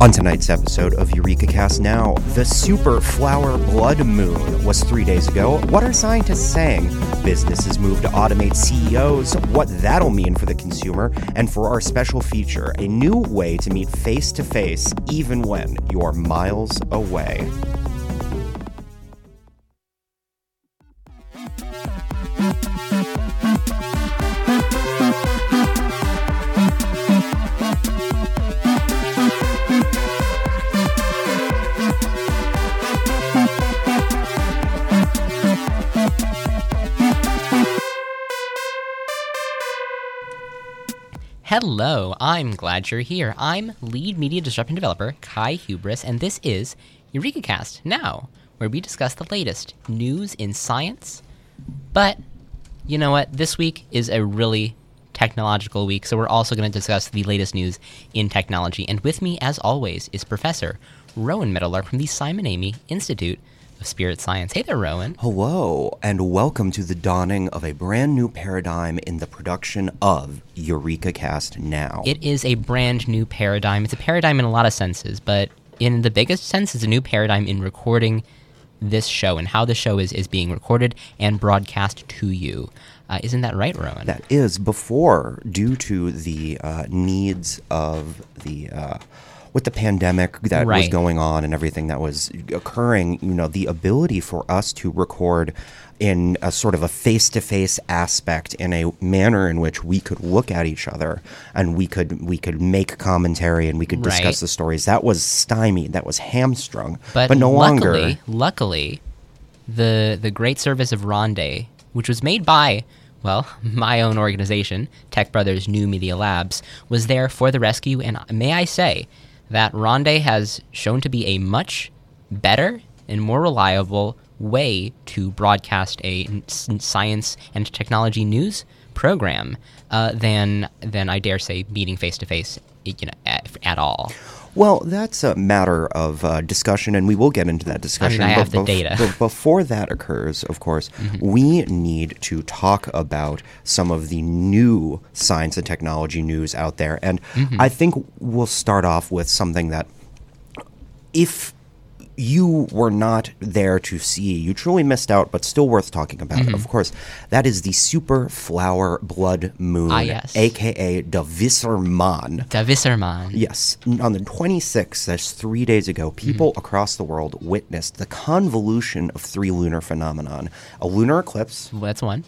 On tonight's episode of Eureka Cast Now, the super flower blood moon was three days ago. What are scientists saying? Businesses move to automate CEOs, what that'll mean for the consumer, and for our special feature, a new way to meet face to face even when you're miles away. Hello, I'm glad you're here. I'm lead media disruption developer Kai Hubris, and this is EurekaCast Now, where we discuss the latest news in science. But you know what? This week is a really technological week, so we're also going to discuss the latest news in technology. And with me, as always, is Professor Rowan Meadowlark from the Simon Amy Institute of Spirit Science. Hey there, Rowan. Hello, and welcome to the dawning of a brand new paradigm in the production of Eureka Cast Now. It is a brand new paradigm. It's a paradigm in a lot of senses, but in the biggest sense, it's a new paradigm in recording this show and how the show is, is being recorded and broadcast to you. Uh, isn't that right, Rowan? That is before, due to the uh, needs of the. Uh, with the pandemic that was going on and everything that was occurring, you know, the ability for us to record in a sort of a face-to-face aspect in a manner in which we could look at each other and we could we could make commentary and we could discuss Right. the stories that was stymied that was hamstrung but, no luckily, longer luckily, the the great service of Ronde, which was made by well, my own organization, Tech Brothers New Media Labs, was there for the rescue. And may I say that Ronde has shown to be a much better and more reliable way to broadcast a science and technology news program uh, than than I dare say meeting face to face, you know, at, at all. Well, that's a matter of uh, discussion, and we will get into that discussion. I but have the bef- data. Mm-hmm. but before that occurs, of course, we need to talk about some of the new science and technology news out there. And Mm-hmm. I think we'll start off with something that, if you were not there to see, you truly missed out, but still worth talking about. Mm-hmm. Of course, that is the super flower blood moon, Ah, yes. aka the Visserman. Davisserman. Yes, on the 26th, that's three days ago, people across the world witnessed the convolution of three lunar phenomenon: a lunar eclipse, That's one.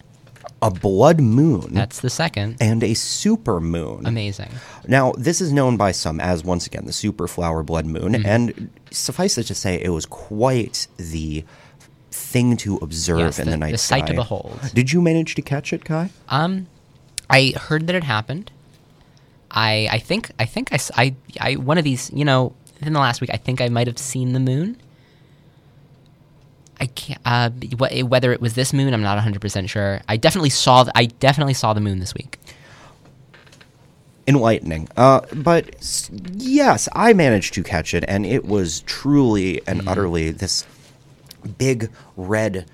A blood moon, That's the second. and a super moon. Amazing. Now, this is known by some as once again the super flower blood moon, Mm-hmm. and suffice it to say, it was quite the thing to observe Yes, in the- night the sight to behold. Did you manage to catch it, Kai? Um, I heard that it happened. I I think I think I, I- I- one of these you know in the last week I think I might have seen the moon. I can't uh whether it was this moon I'm not 100 percent sure. I definitely saw th- I definitely saw the moon this week. enlightening. Uh, but yes, I managed to catch it, and it was truly and utterly this big red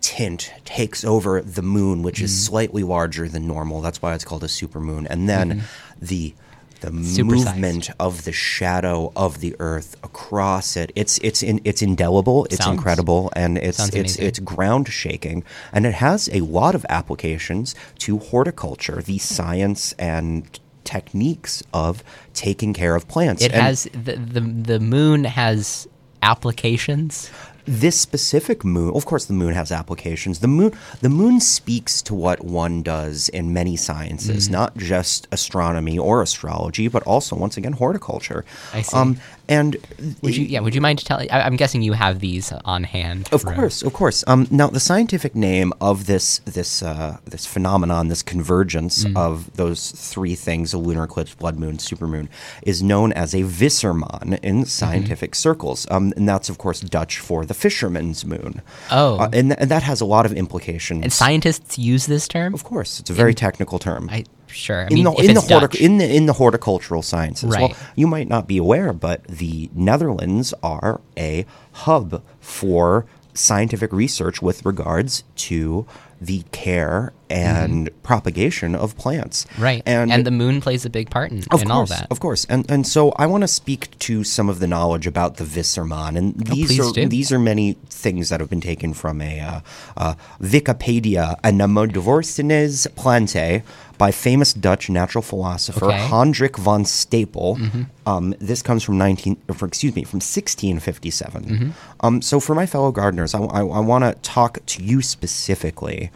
tint takes over the moon, which is slightly larger than normal. That's why it's called a supermoon. And then the the Supersized. movement of the shadow of the Earth across it. It's it's in, it's indelible. It's Sounds- incredible, and it's sounds it's amazing. it's ground shaking, and it has a lot of applications to horticulture, the science and techniques of taking care of plants. It And has the, the the moon has applications. This specific moon. Of course, the moon has applications. The moon the moon speaks to what one does in many sciences, Mm-hmm. not just astronomy or astrology, but also once again horticulture. I see. Um, and Would you yeah? Would you mind telling? I- I'm guessing you have these on hand. Of Ro. course, of course. Um, now, the scientific name of this this uh, this phenomenon, this convergence Mm. of those three things—a lunar eclipse, blood moon, supermoon—is known as a Visserman in Mm-hmm. scientific circles, um, and that's of course Dutch for the fisherman's moon. Oh. Uh, and, th- and that has a lot of implications. And scientists use this term. of course, it's a very technical term. I sure. I in mean, the in the, it's hortic- Dutch. in the in the horticultural sciences. Well, Right. you might not be aware, but the Netherlands are a hub for scientific research with regards to the care and propagation of plants. Right. And, And, the moon plays a big part in, of in course, all that. Of course. And and so I want to speak to some of the knowledge about the Visserman. And these please are do. these are many things that have been taken from a uh, uh, Wikipedia Anemodorsines plante by famous Dutch natural philosopher Okay. Mm-hmm. Hendrik von Stapel. Um, this comes from 19, or excuse me, from 1657. Mm-hmm. Um, so for my fellow gardeners, I, I, I want to talk to you specifically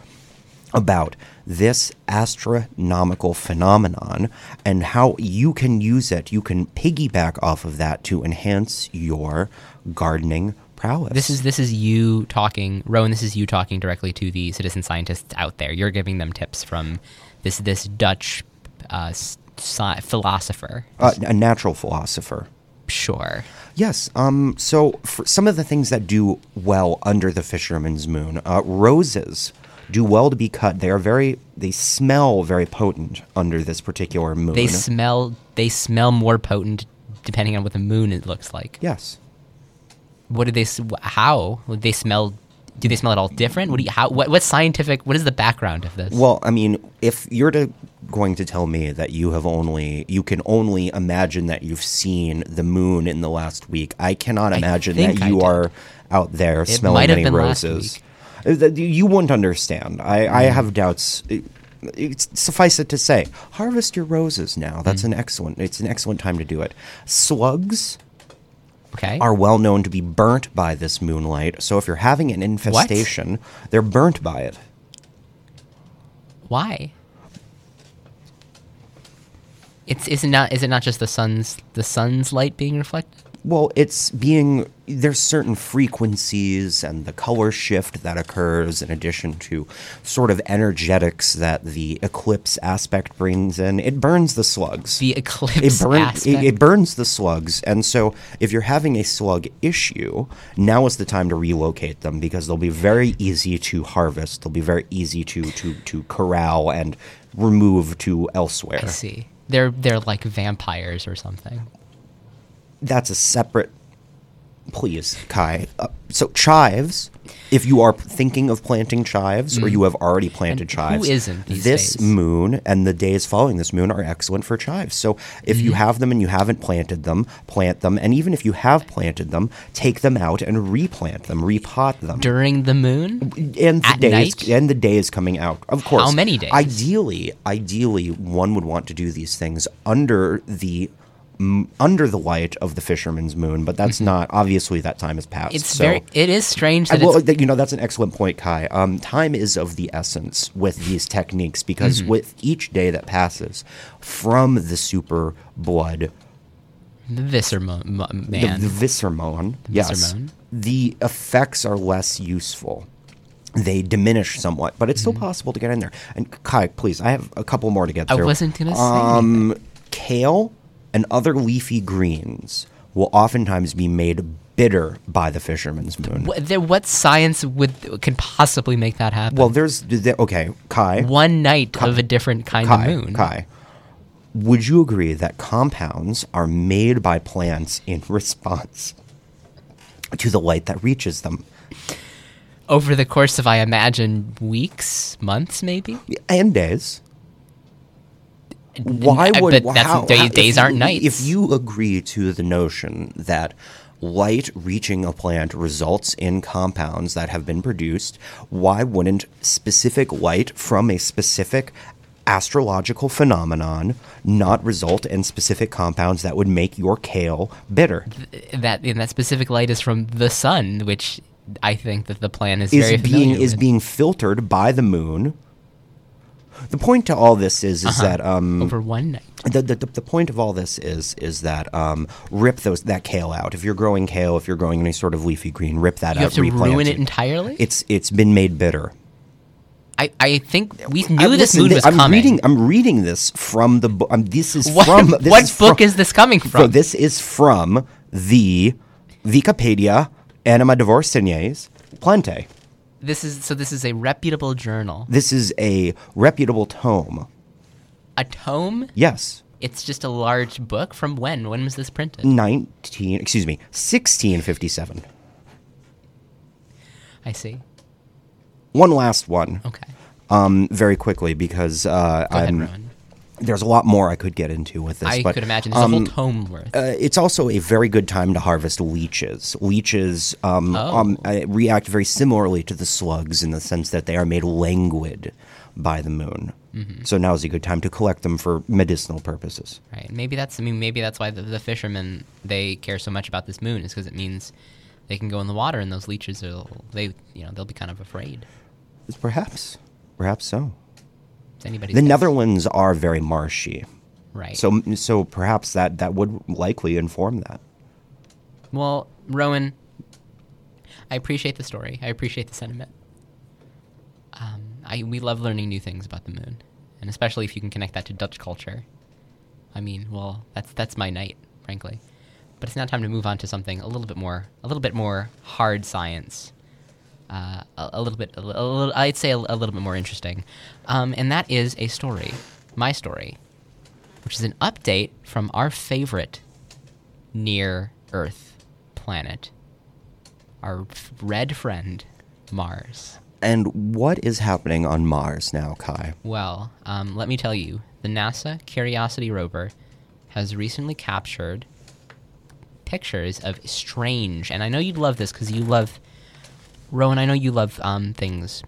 about this astronomical phenomenon and how you can use it. You can piggyback off of that to enhance your gardening prowess. This is this is you talking, Rowan. This is you talking directly to the citizen scientists out there. You're giving them tips from this this Dutch uh, sci- philosopher. uh, a natural philosopher. Sure. Yes. Um. So, for some of the things that do well under the fisherman's moon, uh, roses do well to be cut. They are very. They smell very potent under this particular moon. They smell they smell more potent depending on what the moon it looks like. yes. What do they? How they smell? Do they smell at all different? What do you? How? What? What scientific? What is the background of this? Well, I mean, if you're to, going to tell me that you have only, you can only imagine that you've seen the moon in the last week, I cannot imagine think that I you are out there smelling might many roses. Uh, You wouldn't understand. I, I Mm. have doubts. It- It's, suffice it to say, harvest your roses now. Mm. That's an excellent. It's an excellent time to do it. Slugs okay. are well known to be burnt by this moonlight. So if you're having an infestation, they're burnt by it. Why? It's is it not is it not just the sun's the sun's light being reflected? Well, it's being there's certain frequencies and the color shift that occurs in addition to sort of energetics that the eclipse aspect brings in. It burns the slugs. The it, eclipse burn, aspect. it, it burns the slugs, and so if you're having a slug issue, now is the time to relocate them because they'll be very easy to harvest. They'll be very easy to to to corral and remove to elsewhere. I see. They're they're like vampires or something. That's a separate. Please, Kai. Uh, so chives, if you are thinking of planting chives or you have already planted Mm. And chives, isn't these this days? moon and the days following this moon are excellent for chives. So if Mm-hmm. you have them and you haven't planted them, plant them, and even if you have planted them, take them out and replant them, repot them. During the moon? and the at days night? and the days coming out. Of course. How many days? Ideally, ideally, one would want to do these things under the m- under the light of the fisherman's moon, but that's not obviously that time has passed. Mm-hmm. It's so- very it is strange I- that well, you know that's an excellent point, Kai. Um, time is of the essence with these techniques because Mm-hmm. with each day that passes from the super blood the mo- the, the Visserman, yes, Visserman. the effects are less useful. They diminish somewhat, but it's Mm-hmm. still possible to get in there. And Kai, please, I have a couple more to get I through. I wasn't gonna say Um, kale and other leafy greens will oftentimes be made bitter by the fisherman's moon. what, what science would can possibly make that happen? Well, there's th- okay, Kai. one night of a different kind Kai, of moon. Kai, would you agree that compounds are made by plants in response to the light that reaches them? Over the course of, I imagine, weeks, months, maybe. and days. Why would but how- day- how- days if you- aren't nights. If you agree to the notion that light reaching a plant results in compounds that have been produced, why wouldn't specific light from a specific astrological phenomenon not result in specific compounds that would make your kale bitter? That and that specific light is from the sun, which I think that the plan is, is very being is with. being filtered by the moon. The point to all this is is Uh-huh. that um, over one night. the, the, the point of all this is is that um, rip those that kale out. If you're growing kale, if you're growing any sort of leafy green, rip that You out. have to replant ruin it entirely. It's it's been made bitter. I, I think we I- knew this listen, thi- was I'm coming. reading. I'm reading this from the book. Um, this is what from. This what is book from, is this coming from? So this is from the Wikipedia Anima Divorcenies Plante. This is so. This is a reputable journal. This is a reputable tome. A tome. Yes. It's just a large book. From when? When was this printed? 19 excuse me 1657 I see. one last one Okay. Um, very quickly because uh, ahead, I'm, Rowan. There's a lot more I could get into with this. I but, could imagine there's a whole um, tome worth. uh, it's also a very good time to harvest leeches. Leeches um, Oh. um, uh, react very similarly to the slugs in the sense that they are made languid by the moon. Mm-hmm. So now is a good time to collect them for medicinal purposes. Right. Maybe that's. I mean, maybe that's why the, the fishermen they care so much about this moon is because it means they can go in the water and those leeches will they you know they'll be kind of afraid. Perhaps, perhaps so. It's anybody's The. Netherlands are very marshy, Right. so so perhaps that that would likely inform that. well, Rowan, I appreciate the story. I appreciate the sentiment. Um, I we love learning new things about the moon, and especially if you can connect that to Dutch culture. I mean, well, that's that's my night, frankly. But it's now time to move on to something a little bit more, a little bit more hard science, uh, a, a little bit, a, a, little, I'd say a, a little bit more interesting, um, and that is a story, my story, which is an update from our favorite near Earth planet, our f- red friend, Mars. And what is happening on Mars now, Kai? Well, um, let me tell you, the NASA Curiosity rover has recently captured pictures of strange, and I know you'd love this because you love, Rowan. I know you love um, things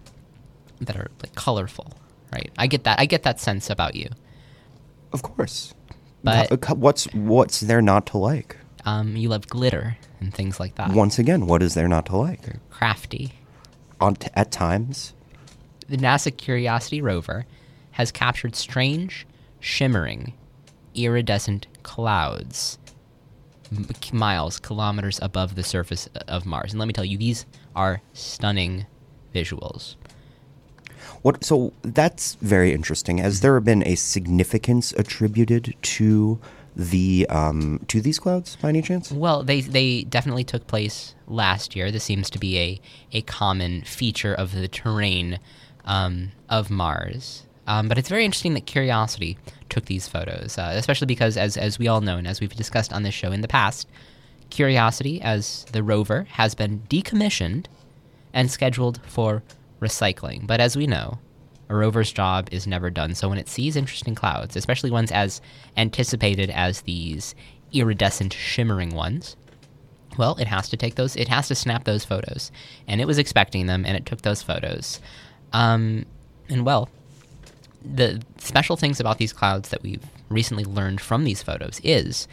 that are like colorful, right? I get that. I get that sense about you. Of course. But- co- what's what's there not to like? Um, you love glitter and things like that. Once again, what is there not to like? You're crafty. On t- at times, the NASA Curiosity rover has captured strange, shimmering, iridescent clouds m- miles, kilometers above the surface of Mars. And let me tell you, these are stunning visuals. what? So that's very interesting. Has there been a significance attributed to the um, to these clouds by any chance? Well, they they definitely took place last year. This seems to be a a common feature of the terrain um, of Mars. Um, but it's very interesting that Curiosity took these photos, uh, especially because, as as we all know and as we've discussed on this show in the past, Curiosity, as the rover, has been decommissioned and scheduled for recycling. But as we know, a rover's job is never done. So when it sees interesting clouds, especially ones as anticipated as these iridescent, shimmering ones, well, it has to take those, it has to snap those photos. And it was expecting them, and it took those photos. Um, and well, the special things about these clouds that we've recently learned from these photos is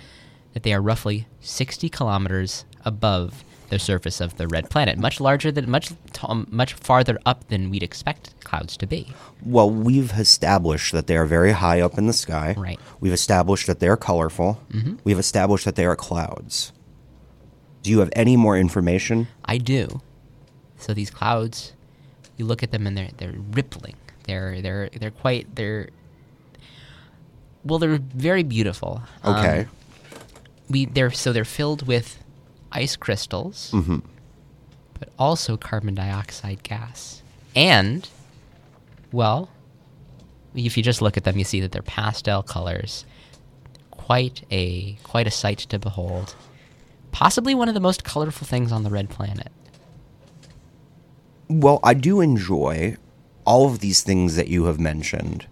that they are roughly 60 kilometers above the surface of the red planet, much larger than much t- um, much farther up than we'd expect clouds to be. Well, we've established that they are very high up in the sky. Right. We've established that they're colorful. Mm-hmm. We've established that they are clouds. Do you have any more information? I do. So these clouds, you look at them and they're they're rippling. They're they're they're quite they're well they're very beautiful. Um, Okay. We they're so they're filled with ice crystals, Mm-hmm. but also carbon dioxide gas. And well, if you just look at them, you see that they're pastel colors. Quite a quite a sight to behold. Possibly one of the most colorful things on the red planet. Well, I do enjoy all of these things that you have mentioned.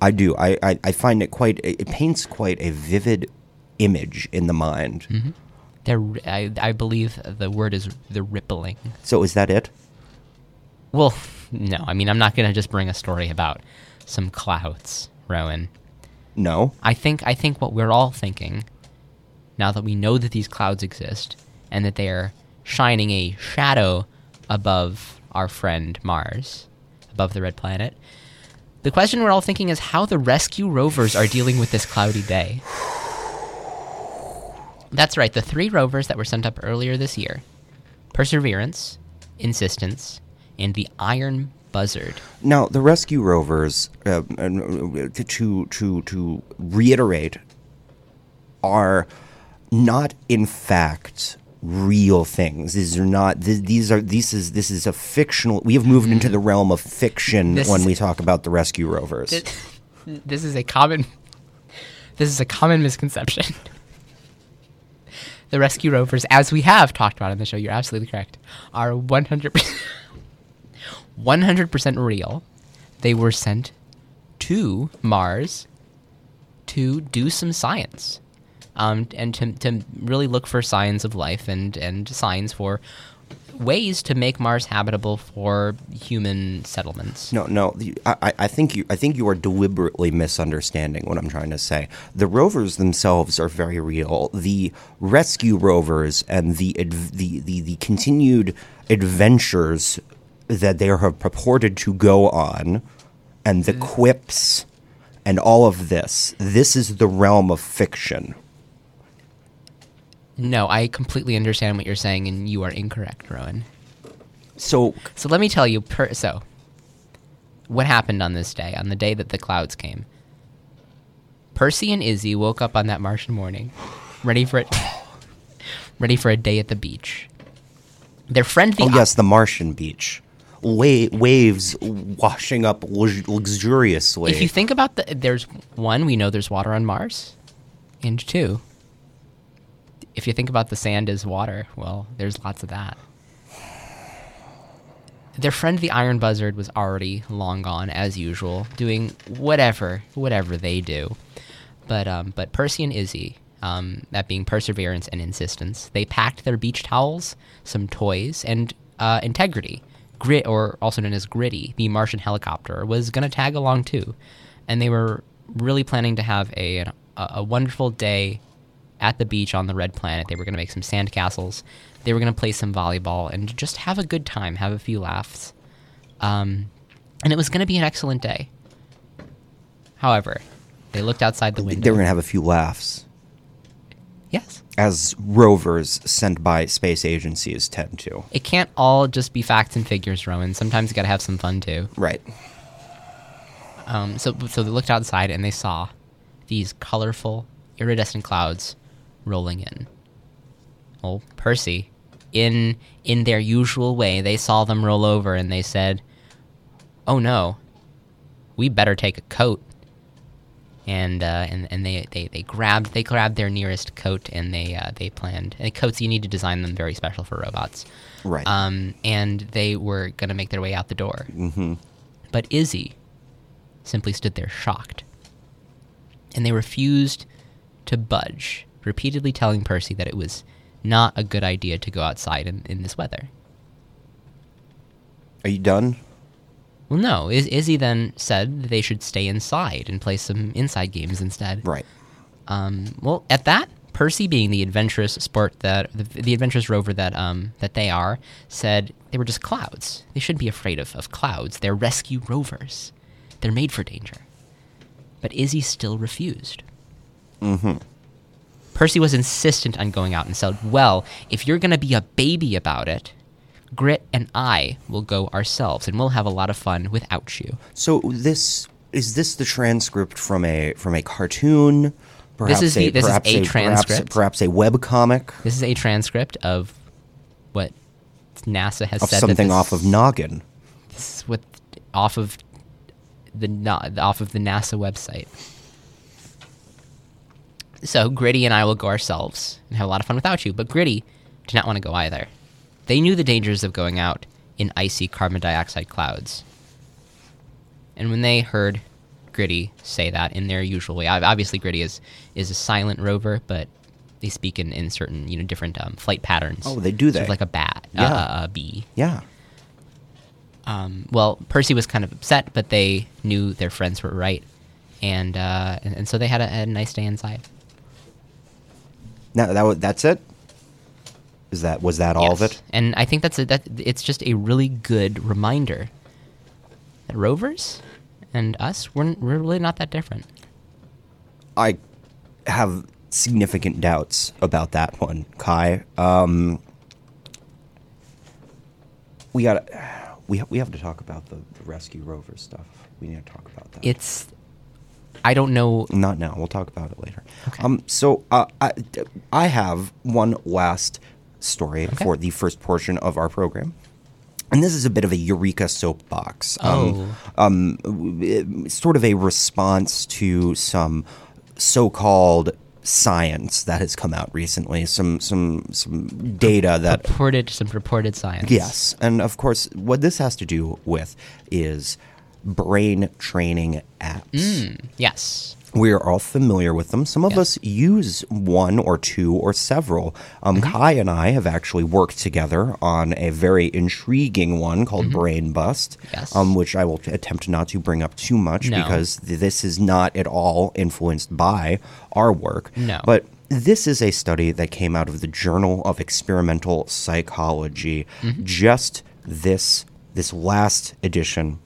I do. I, I, I find it quite, it paints quite a vivid image in the mind. Mm-hmm. They're, I, I believe the word is the rippling. So is that it? Well, no, I mean I'm not gonna just bring a story about some clouds, Rowan. No. I think I think what we're all thinking, now that we know that these clouds exist and that they are shining a shadow above our friend Mars, above the red planet. The question we're all thinking is how the rescue rovers are dealing with this cloudy day. That's right, the three rovers that were sent up earlier this year Perseverance, Insistence, and the Iron Buzzard. Now, the rescue rovers, uh, uh, to, to, to reiterate, are not in fact real things. These are not. Th- these are. This is. This is a fictional. We have moved into the realm of fiction This- when we talk about the rescue rovers. this is a common this is a common misconception the rescue rovers as we have talked about in the show. You're absolutely correct. Are 100%, 100% real. They were sent to Mars to do some science, um, and to to really look for signs of life and and signs for ways to make Mars habitable for human settlements. No, no. the- I, I- think you. I think you are deliberately misunderstanding what I'm trying to say. The rovers themselves are very real. The rescue rovers and the the the, the continued adventures that they have purported to go on, and the mm. quips, and all of this. This is the realm of fiction. No, I completely understand what you're saying, and you are incorrect, Rowan. So So let me tell you. Per- so, what happened on this day, on the day that the clouds came? Percy and Izzy woke up on that Martian morning, ready for it, ready for a day at the beach. Their friend, the Oh yes, the Martian beach. Wa- waves washing up lux- luxuriously. if you think about the, there's one, we know there's water on Mars, and two, if you think about the sand as water, well, there's lots of that. Their friend the Iron Buzzard was already long gone, as usual, doing whatever, whatever they do. But um, but Percy and Izzy, um, that being perseverance and insistence, they packed their beach towels, some toys, and uh, integrity. Grit, or also known as Gritty, the Martian helicopter, was gonna tag along too, and they were really planning to have a a, a wonderful day at the beach on the red planet. They were going to make some sand castles. They were going to play some volleyball and just have a good time, have a few laughs. Um, and it was going to be an excellent day. However, they looked outside the window. they were gonna have a few laughs. yes. as rovers sent by space agencies tend to. It can't all just be facts and figures, Rowan. Sometimes you got to have some fun too. Right. Um, so, so they looked outside and they saw these colorful, iridescent clouds rolling in. Well, Percy, in in their usual way, they saw them roll over and they said, "Oh no, we better take a coat." And uh, and and they, they, they grabbed they grabbed their nearest coat and they uh, they planned and coats you need to design them very special for robots. Right. Um, and they were gonna make their way out the door. Mm-hmm. But Izzy simply stood there shocked, and they refused to budge, repeatedly telling Percy that it was not a good idea to go outside in, in this weather. Are you done? Well, no. Iz- Izzy then said that they should stay inside and play some inside games instead. Right. Um, well, at that, Percy, being the adventurous sport that the, the adventurous rover that um, that they are, said they were just clouds. They shouldn't be afraid of, of clouds. They're rescue rovers. They're made for danger. But Izzy still refused. Mm-hmm. Percy was insistent on going out and said, "Well, if you're going to be a baby about it, Grit and I will go ourselves, and we'll have a lot of fun without you." So this is this the transcript from a from a cartoon? Perhaps is the- a, this is perhaps a transcript. perhaps a web comic This is a transcript of what NASA has of said that something this- off of Noggin. This is what off of the off of the NASA website. So Gritty and I will go ourselves and have a lot of fun without you. But Gritty did not want to go either. They knew the dangers of going out in icy carbon dioxide clouds. And when they heard Gritty say that in their usual way, obviously Gritty is is a silent rover, but they speak in, in certain you know different um, flight patterns. Oh, they do Sort of like a bat, Yeah. uh, a bee. Yeah. Um, well, Percy was kind of upset, but they knew their friends were right, and uh, and, and so they had a, a nice day inside. Now that wa- that's it. Is that was that all of it? And I think that's a, that. It's just a really good reminder that rovers and us we're, we're really not that different. I have significant doubts about that one, Kai. Um, we got we ha- we have to talk about the, the rescue rover stuff. We need to talk about that. It's I don't know. Not now. We'll talk about it later. Okay. Um. So, uh, I, I have one last story for the first portion of our program, and this is a bit of a eureka soapbox. Um, um, sort of a response to some so-called science that has come out recently. Some some some data that Purported some purported science. Yes, and of course, what this has to do with is brain training apps. Yes. We are all familiar with them. Some of Yes. us use one or two or several. Um, Mm-hmm. Kai and I have actually worked together on a very intriguing one called Brain Bust, Mm-hmm. Yes. um, which I will attempt not to bring up too much No. because th- this is not at all influenced by our work. No. But this is a study that came out of the Journal of Experimental Psychology Mm-hmm. just this this last edition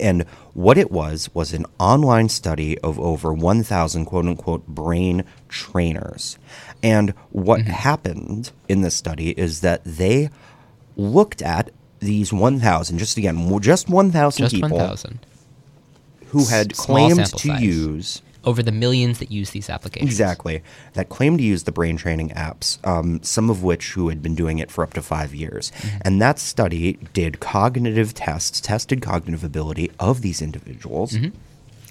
and what it was was an online study of over 1,000 quote unquote brain trainers. And what Mm-hmm. happened in this study is that they looked at these 1,000, just again, just 1,000 people 1,000. who had S- claimed to size. use Over the millions that use these applications. Exactly. That claimed to use the brain training apps, um, some of which who had been doing it for up to five years. And that study did cognitive tests, tested cognitive ability of these individuals.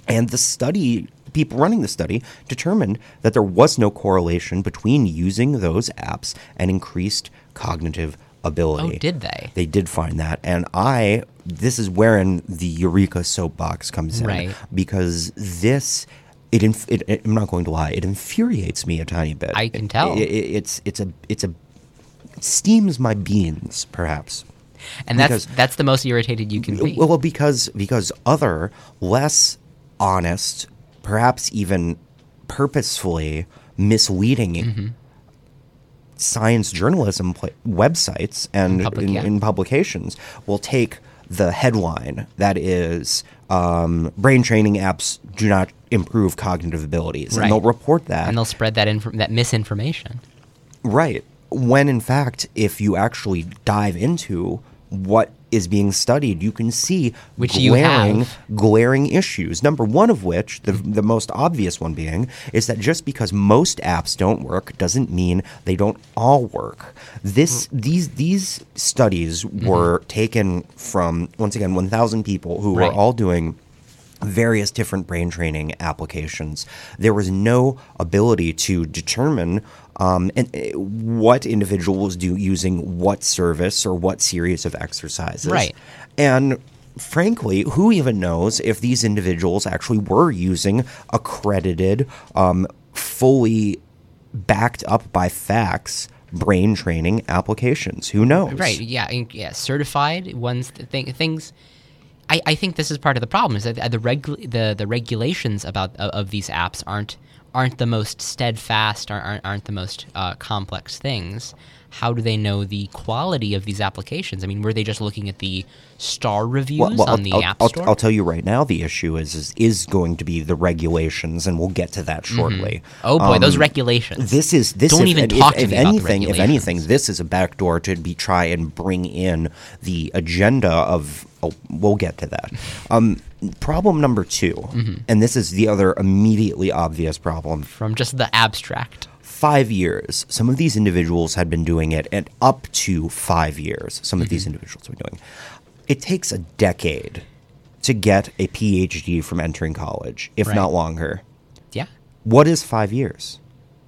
And the study, people running the study, determined that there was no correlation between using those apps and increased cognitive ability. Oh, did they? They did find that, and I. This is wherein the Eureka soapbox comes in, Right. Because this, it, inf- it, it- I'm not going to lie, it infuriates me a tiny bit. I can tell. it- it's it's a it's a steams my beans, perhaps. And that's Because- that's the most irritated you can be. Well, because because other less honest, perhaps even purposefully misleading Mm-hmm. science journalism pla websites and Public- in, yeah. in publications will take the headline that is um, brain training apps do not improve cognitive abilities, Right. and they'll report that and they'll spread that inf- that misinformation. Right. When in fact, if you actually dive into what is being studied, you can see Which you glaring, have. glaring issues. Number one of which, the, the most obvious one being, is that just because most apps don't work doesn't mean they don't all work. This these these studies Mm-hmm. were taken from once again 1,000 people who Right. were all doing various different brain training applications. There was no ability to determine um, and, uh, what individuals do using what service or what series of exercises. Right. And frankly, who even knows if these individuals actually were using accredited, um, fully backed up by facts brain training applications? Who knows? Right. Yeah. and- Yeah. Certified ones. th- Th- things. I, I think this is part of the problem is that the regu- the the regulations about of, of these apps aren't aren't the most steadfast aren't aren't, the most uh, complex things. How do they know the quality of these applications? I mean, were they just looking at the star reviews Well, well, on I'll, the I'll- App I'll- Store? I'll tell you right now, the issue is, is is going to be the regulations, and we'll get to that shortly. oh boy, those Um, regulations. This is this. Don't if, even if- talk if, to me about the anything. if anything, this is a backdoor to be try and bring in the agenda of. Oh, we'll get to that. Um, problem number 2 Mm-hmm. and this is the other immediately obvious problem. from just the abstract. Five years. Some of these individuals had been doing it, and up to five years, some of Mm-hmm. these individuals have been doing. It takes a decade to get a PhD from entering college, if Right. not longer. Yeah. What is five years?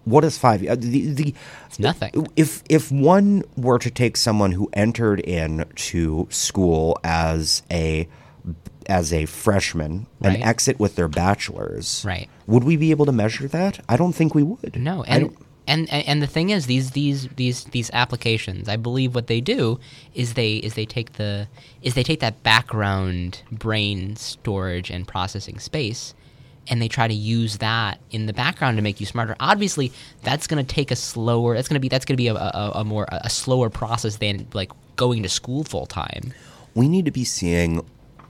What is five? Uh, the, the It's nothing. if if one were to take someone who entered into school as a as a freshman and exit with their bachelor's, Right. Would we be able to measure that? I don't think we would. No, and, and and and the thing is, these these these these applications, I believe what they do is they is they take the is they take that background brain storage and processing space, and they try to use that in the background to make you smarter. Obviously, that's going to take a slower. That's going to be that's going to be a, a, a more a slower process than like going to school full time. we need to be seeing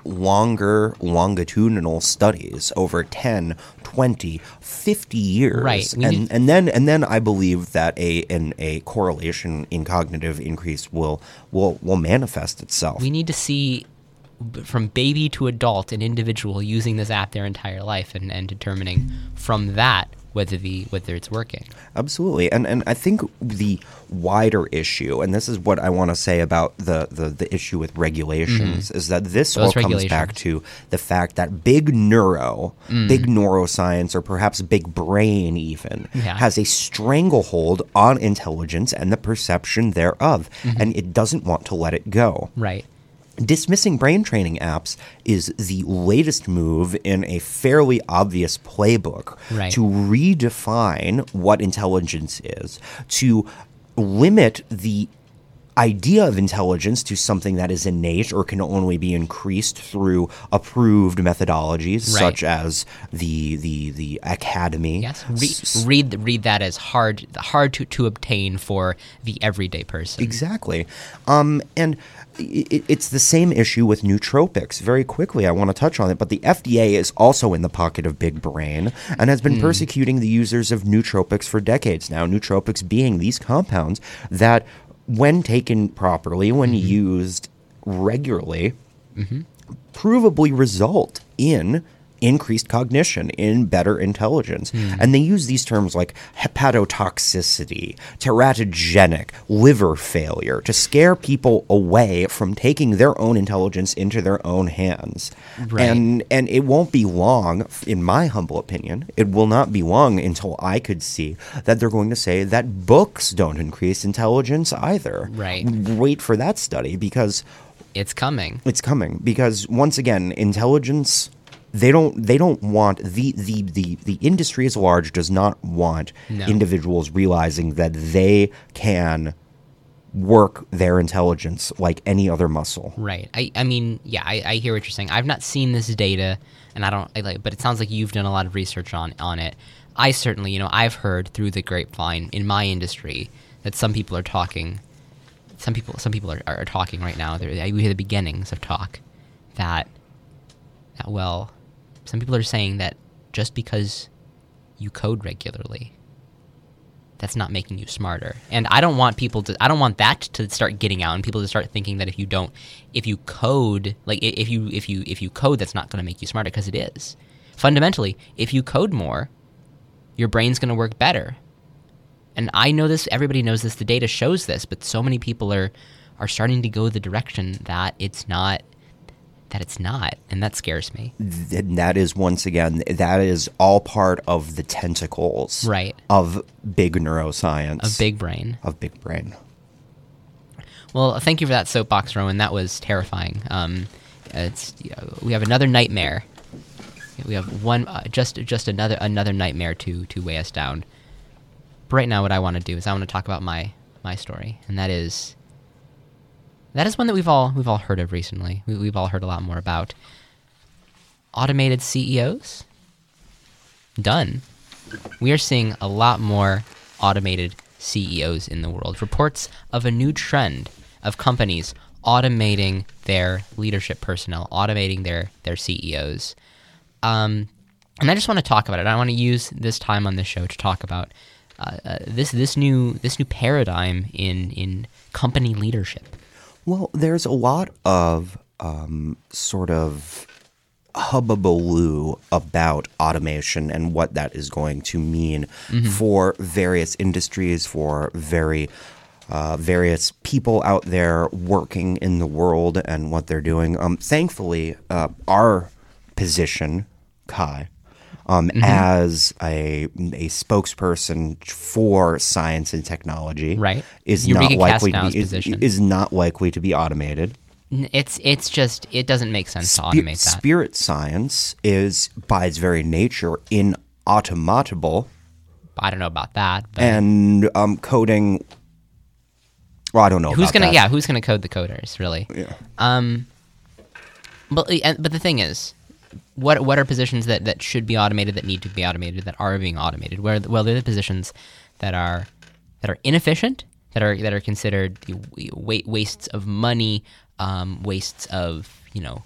longer longitudinal studies over 10 20 50 years. Right, and need- and then and then i believe that a an, a correlation in cognitive increase will will will manifest itself. We need to see from baby to adult an individual using this app their entire life and, and determining from that whether the whether it's working. Absolutely, and and I think the wider issue, and this is what I want to say about the the, the issue with regulations, is that this Mm-hmm. Those all comes back to the fact that big neuro, Mm. big neuroscience, or perhaps big brain even Yeah. has a stranglehold on intelligence and the perception thereof, Mm-hmm. and it doesn't want to let it go. Right. Dismissing brain training apps is the latest move in a fairly obvious playbook Right. to redefine what intelligence is, to limit the idea of intelligence to something that is innate or can only be increased through approved methodologies Right. such as the the the academy Yes, S- Re- read read that as hard hard to, to obtain for the everyday person. Exactly. Um, and it's the same issue with nootropics. Very quickly, I want to touch on it, but the FDA is also in the pocket of big brain and has been hmm. persecuting the users of nootropics for decades now. Nootropics being these compounds that, when taken properly, when mm-hmm. used regularly, mm-hmm. provably result in increased cognition, in better intelligence. Hmm. And they use these terms like hepatotoxicity, teratogenic, liver failure to scare people away from taking their own intelligence into their own hands. Right. And and it won't be long, in my humble opinion, it will not be long until I could see that they're going to say that books don't increase intelligence either. Right. Wait for that study because It's coming. it's coming because once again intelligence they don't they don't want the the the, the industry as large does not want No. individuals realizing that they can work their intelligence like any other muscle Right. I, I mean, yeah, I, I hear what you're saying. I've not seen this data, and I don't I like, but it sounds like you've done a lot of research on on it. I certainly, you know, I've heard through the grapevine in my industry that some people are talking. Some people, some people are, are talking right now. They're, we hear the beginnings of talk that, that well, some people are saying that just because you code regularly that's not making you smarter. And I don't want people to I don't want that to start getting out and people to start thinking that if you don't if you code like if you if you if you code that's not going to make you smarter because it is. Fundamentally, if you code more, your brain's going to work better. And I know this everybody knows this the data shows this, but so many people are are starting to go the direction that it's not that it's not and that scares me. and that is once again that is all part of the tentacles Right. of big neuroscience Of big brain. of big brain Well, thank you for that soapbox, Rowan. That was terrifying. Um, it's we have another nightmare. We have one uh, just just another another nightmare to to weigh us down. But right now, what I want to do is I want to talk about my my story, and that is that is one that we've all we've all heard of recently. We, we've all heard a lot more about automated CEOs. Done. We are seeing a lot more automated CEOs in the world. Reports of a new trend of companies automating their leadership personnel, automating their their CEOs. Um, and I just want to talk about it. I want to use this time on this show to talk about uh, uh, this this new this new paradigm in in company leadership. Well, there's a lot of um, sort of hubbubaloo about automation and what that is going to mean for various industries, for very uh, various people out there working in the world and what they're doing. Um, thankfully, uh, our position, Kai, um, as a a spokesperson for science and technology, Right. is Eureka not likely to be is, is not likely to be automated. It's it's just it doesn't make sense to automate that. Spirit science is, by its very nature, inautomatable, I don't know about that. But and um, coding. Well, I don't know. who's about gonna that. yeah who's gonna code the coders really? Yeah. Um, but and, but the thing is, what what are positions that, that should be automated that need to be automated that are being automated? Where well they're the positions that are that are inefficient that are that are considered wa- wastes of money, um, wastes of you know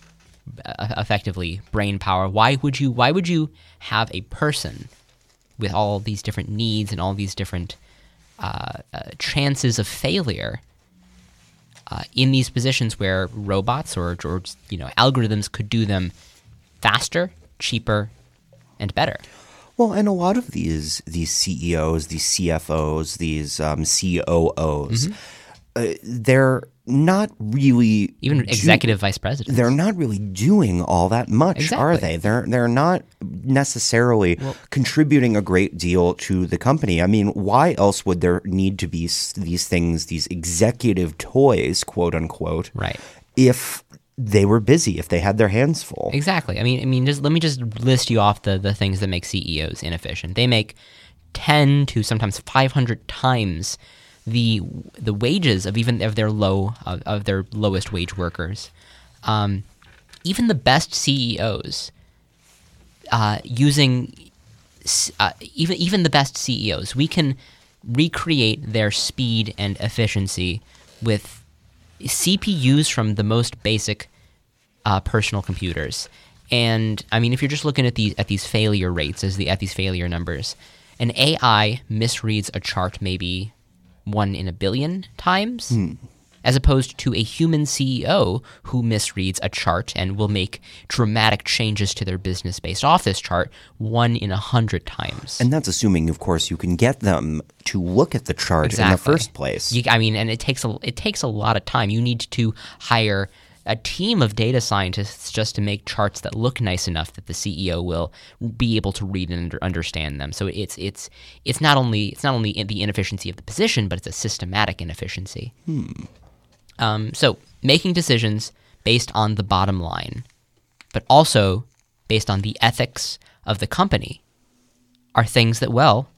effectively brain power. Why would you why would you have a person with all these different needs and all these different uh, uh, chances of failure uh, in these positions where robots or, or you know algorithms could do them faster, cheaper, and better. Well, and a lot of these these CEOs, these CFOs, these um, COOs, Mm-hmm. uh, they're not really Even do- executive vice presidents. they're not really doing all that much, are they? They're they're not necessarily contributing a great deal to the company. I mean, why else would there need to be these things, these executive toys, quote unquote, Right. if they were busy if they had their hands full. Exactly. I mean, I mean, just let me just list you off the the things that make CEOs inefficient. They make ten to sometimes five hundred times the the wages of even of their low of, of their lowest wage workers. Um, even the best CEOs uh, using uh, even even the best CEOs, we can recreate their speed and efficiency with CPUs from the most basic uh, personal computers. And I mean, if you're just looking at these at these failure rates as the at these failure numbers, an AI misreads a chart maybe one in a billion times. Hmm as opposed to a human CEO who misreads a chart and will make dramatic changes to their business based off this chart one in a hundred times. And that's assuming, of course, you can get them to look at the chart exactly. in the first place. You, I mean, and it takes a it takes a lot of time. You need to hire a team of data scientists just to make charts that look nice enough that the CEO will be able to read and understand them. So it's it's it's not only it's not only the inefficiency of the position, but it's a systematic inefficiency. Hmm. Um, so making decisions based on the bottom line, but also based on the ethics of the company, are things that well,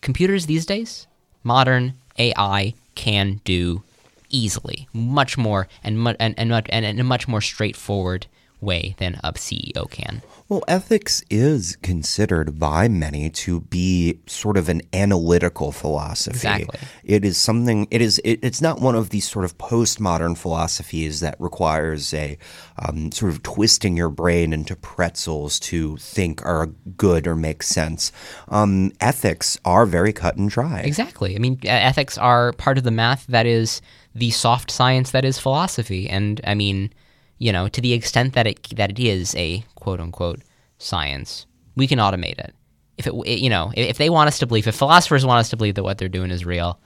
computers these days, modern AI can do easily, much more and mu- and and, and in a much more straightforward way than a CEO can. Well, ethics is considered by many to be sort of an analytical philosophy. Exactly. It is something. It is. It, it's not one of these sort of postmodern philosophies that requires a um, sort of twisting your brain into pretzels to think are good or make sense. Um, ethics are very cut and dry. Exactly. I mean, ethics are part of the math that is the soft science that is philosophy, and I mean you know, to the extent that it that it is a quote unquote science, we can automate it. If it, you know, if they want us to believe, if philosophers want us to believe that what they're doing is real,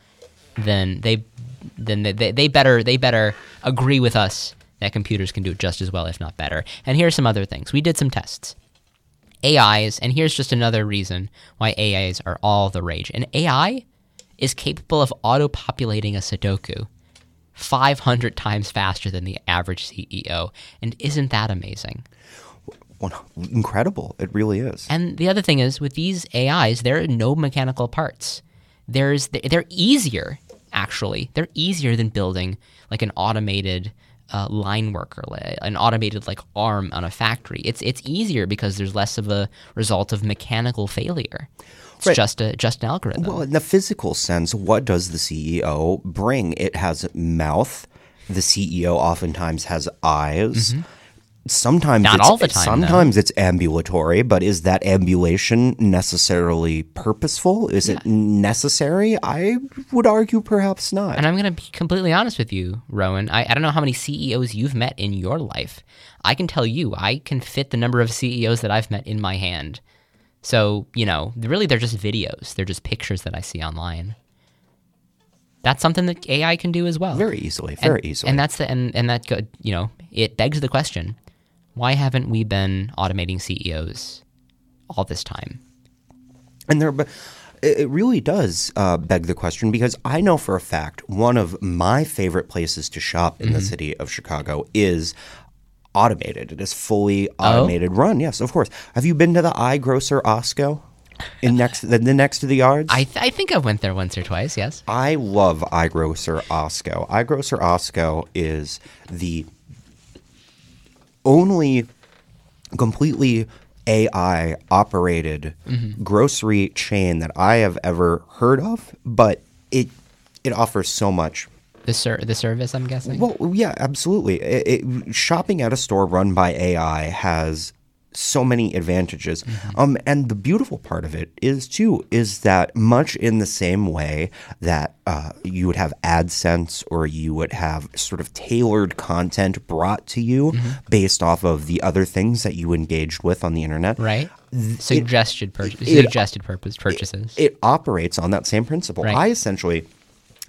then they, then they, they better they better agree with us that computers can do it just as well, if not better. And here's some other things. We did some tests. AIs, and here's just another reason why AIs are all the rage. An AI is capable of auto populating a Sudoku 500 times faster than the average CEO. And isn't that amazing? Well, incredible. It really is. And the other thing is with these AIs, there are no mechanical parts. There's they're easier actually. They're easier than building like an automated uh, line worker, an automated like arm on a factory. It's it's easier because there's less of a result of mechanical failure. It's right. just a just an algorithm. Well, in the physical sense, what does the CEO bring? It has mouth. The CEO oftentimes has eyes. Mm-hmm. Sometimes not all the time. Sometimes though. it's ambulatory, but is that ambulation necessarily purposeful? Is yeah. it necessary? I would argue perhaps not. And I'm going to be completely honest with you, Rowan. I, I don't know how many CEOs you've met in your life. I can tell you, I can fit the number of CEOs that I've met in my hand. So, you know, really they're just videos. They're just pictures that I see online. That's something that AI can do as well. Very easily, very and, easily. And that's the and, and that good, you know, it begs the question, why haven't we been automating CEOs all this time? And there it really does uh, beg the question because I know for a fact one of my favorite places to shop in mm-hmm. the city of Chicago is automated. It is fully automated oh? run. Yes, of course. Have you been to the iGrocer Osco? In next the, the next to the yards, I, th- I think I went there once or twice. Yes, I love iGrocer Osco. iGrocer Osco is the only completely AI operated mm-hmm. grocery chain that I have ever heard of, but it it offers so much the ser- the service, I'm guessing. Well, yeah, absolutely. It, it, shopping at a store run by AI has so many advantages. Mm-hmm. Um, and the beautiful part of it is too is that much in the same way that uh, you would have AdSense or you would have sort of tailored content brought to you mm-hmm. based off of the other things that you engaged with on the internet. Right. Suggested, pur- it, suggested purpose purchases. It, it, operates on that same principle. Right. I essentially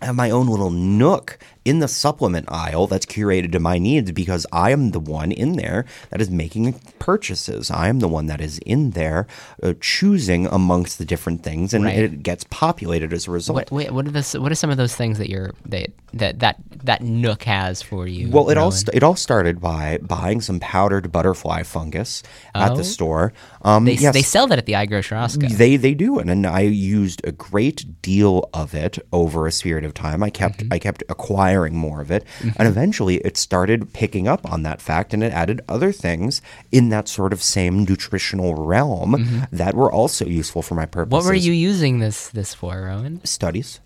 have my own little nook in the supplement aisle that's curated to my needs because I am the one in there that is making purchases. I am the one that is in there uh, choosing amongst the different things, and Right. it gets populated as a result. What wait, what are the what are some of those things that you're that that that that Nook has for you? Well, it all st- it all started by buying some powdered butterfly fungus at Oh. the store. Um, they yes, they sell that at the iGrocer Osco. They they do, and, and I used a great deal of it over a period of time. I kept Mm-hmm. I kept acquiring more of it, and eventually it started picking up on that fact, and it added other things in that sort of same nutritional realm that were also useful for my purposes. Mm-hmm. What were you using this this for, Rowan? studies?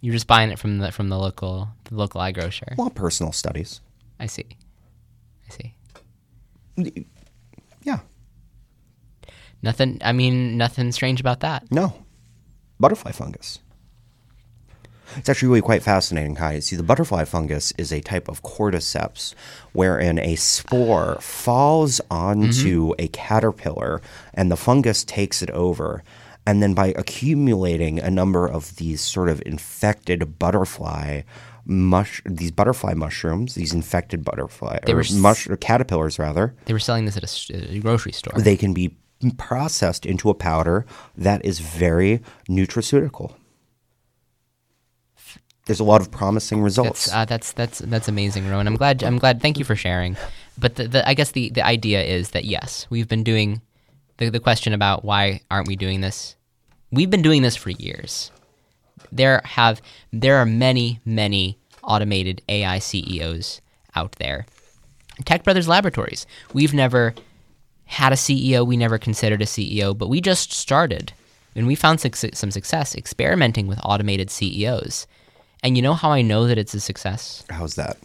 You're just buying it from the from the local the local iGrocer. Well, personal studies. I see. I see. Yeah, Nothing. I mean, nothing strange about that. no, butterfly fungus. It's actually really quite fascinating, Kai. See, the butterfly fungus is a type of cordyceps wherein a spore falls onto mm-hmm. a caterpillar and the fungus takes it over. And then by accumulating a number of these sort of infected butterfly mush these butterfly mushrooms, these infected butterfly They or mush or caterpillars rather, They were selling this at a grocery store. they can be processed into a powder that is very nutraceutical. There's a lot of promising results. That's uh, that's that's that's amazing, Rowan. I'm glad. I'm glad. Thank you for sharing. But the, the I guess the the idea is that yes, we've been doing the the question about why aren't we doing this? We've been doing this for years. There have there are many many automated AI CEOs out there. Tech Brothers Laboratories. We've never had a CEO. We never considered a CEO, but we just started and we found suc- some success experimenting with automated CEOs. And you know how I know that it's a success? How's that?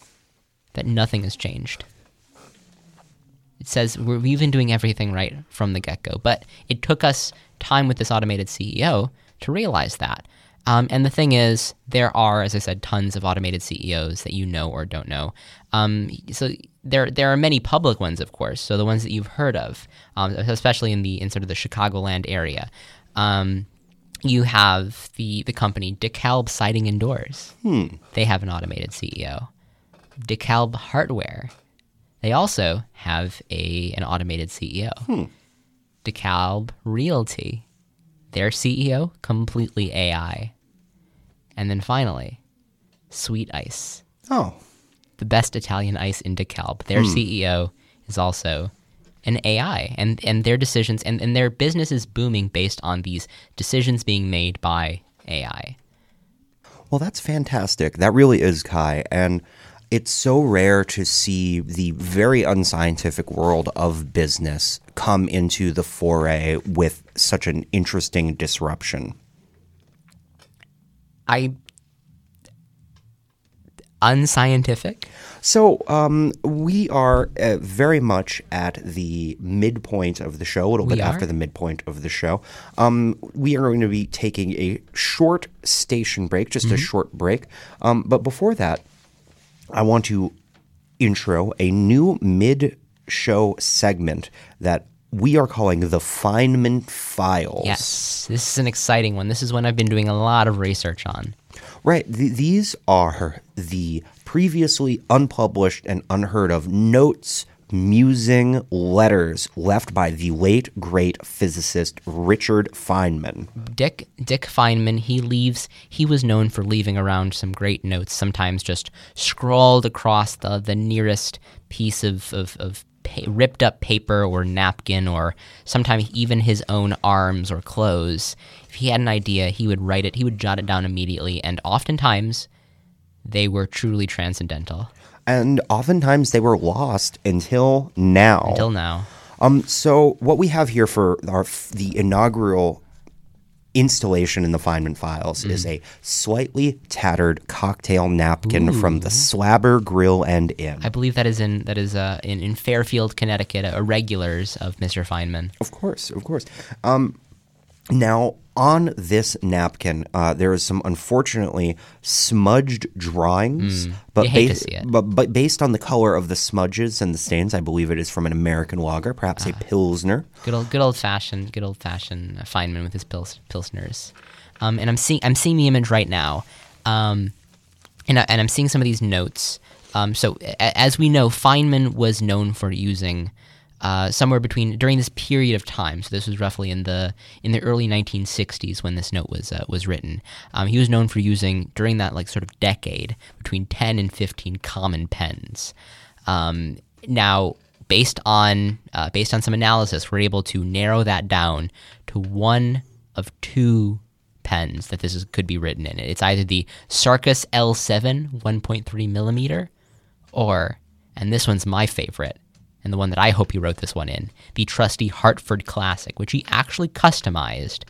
That nothing has changed. It says we're, we've been doing everything right from the get go, but it took us time with this automated CEO to realize that. Um, and the thing is, there are, as I said, tons of automated CEOs that you know or don't know. Um, so there, there are many public ones, of course. So the ones that you've heard of, um, especially in the in sort of the Chicagoland area. Um, you have the the company DeKalb Siding and Doors. Hmm. They have an automated CEO. DeKalb Hardware. They also have a an automated CEO. Hmm. DeKalb Realty. Their CEO completely AI. And then finally, Sweet Ice, Oh, the best Italian ice in DeKalb. Their hmm. CEO is also an AI, and and their decisions and, and their business is booming based on these decisions being made by AI. well, that's fantastic. That really is, Kai. And it's so rare to see the very unscientific world of business come into the foray with such an interesting disruption. I unscientific. So, um, we are uh, very much at the midpoint of the show, a little We bit are? after the midpoint of the show. Um, we are going to be taking a short station break, just Mm-hmm. a short break. Um, but before that, I want to intro a new mid show segment that we are calling the Feynman Files. Yes, this is an exciting one. This is one I've been doing a lot of research on. Right. Th- these are the previously unpublished and unheard of notes, musing letters left by the late great physicist Richard Feynman. Dick Dick Feynman, he leaves. He was known for leaving around some great notes, sometimes just scrawled across the the nearest piece of of, of pa- ripped up paper or napkin, or sometimes even his own arms or clothes. If he had an idea, he would write it. He would jot it down immediately, and oftentimes they were truly transcendental. And oftentimes they were lost until now. Until now, Um, so what we have here for our the inaugural installation in the Feynman files Mm. is a slightly tattered cocktail napkin from the Slabber Grill and Inn. I believe that is in that is uh, in in Fairfield, Connecticut, a regulars of Mr. Feynman. Of course, of course. Um, now, on this napkin, uh, there is some unfortunately smudged drawings, but, to see it. but but based on the color of the smudges and the stains, I believe it is from an American lager, perhaps Ah. a pilsner. Good old, good old fashioned, good old fashioned Feynman with his pils, pilsners. Um, and I'm seeing, I'm seeing the image right now. Um, and, I, and I'm seeing some of these notes. Um, so a- as we know, Feynman was known for using uh, somewhere between during this period of time. So this was roughly in the in the early 1960s when this note was uh, was written. Um, he was known for using during that like sort of decade between 10 and 15 common pens. Um, now, based on uh, based on some analysis, we're able to narrow that down to one of two pens that this is, could be written in. It's either the Sarkis L7 1.3 millimeter, or and this one's my favorite, and the one that I hope he wrote this one in, the trusty Hartford Classic, which he actually customized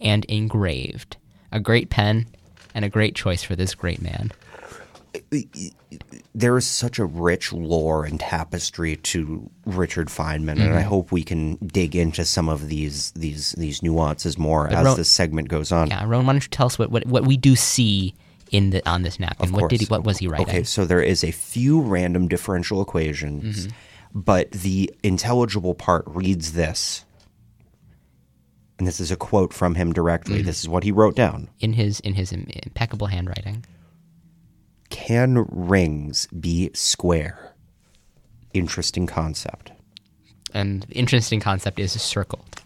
and engraved. A great pen and a great choice for this great man. there is such a rich lore and tapestry to Richard Feynman, and I hope we can dig into some of these these these nuances more as Ro- this segment goes on. Yeah, Rowan, why don't you tell us what, what, what we do see in the on this napkin? Of what did he, what was he writing? Okay, so there is a few random differential equations, Mm-hmm. But the intelligible part reads this. And this is a quote from him directly. Mm-hmm. This is what he wrote down. in his in his impeccable handwriting. Can rings be square? Interesting concept. And the interesting concept is circled.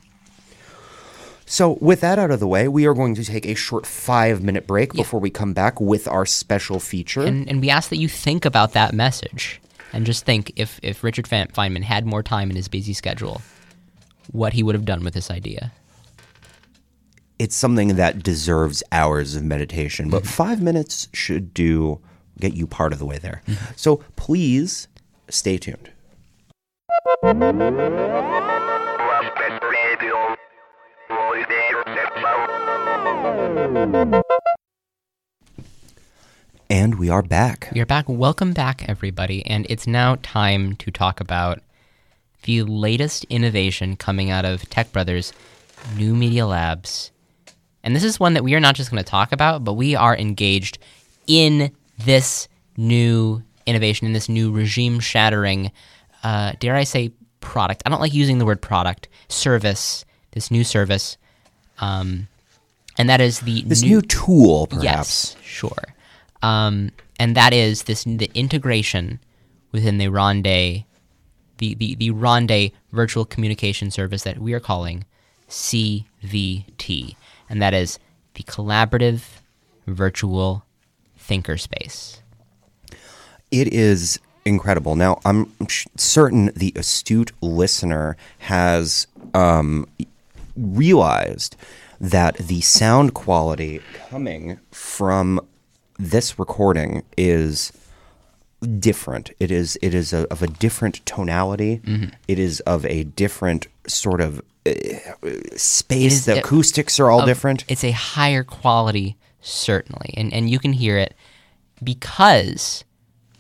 So, with that out of the way, we are going to take a short five minute break before we come back with our special feature. And and we ask that you think about that message and just think if if Richard Fe- Feynman had more time in his busy schedule, what he would have done with this idea. it's something that deserves hours of meditation, but mm-hmm. five minutes should do get you part of the way there. Mm-hmm. So please stay tuned. And we are back. We are back. Welcome back, everybody. And it's now time to talk about the latest innovation coming out of Tech Brothers New Media Labs. And this is one that we are not just going to talk about, but we are engaged in this new innovation, in this new regime shattering, uh, dare I say, product. I don't like using the word product, service, this new service. Um, and that is the This new tool, perhaps. Yes, sure. Um, and that is this the integration within the Ronde, the, the, the Ronde virtual communication service that we are calling CVT. And that is the Collaborative Virtual Thinker Space. It is incredible. Now, I'm certain the astute listener has um, realized that the sound quality coming from this recording is different. It is it is a, of a different tonality. It is of a different sort of uh, space. the acoustics are all of- different. It's a higher quality, certainly, and and you can hear it because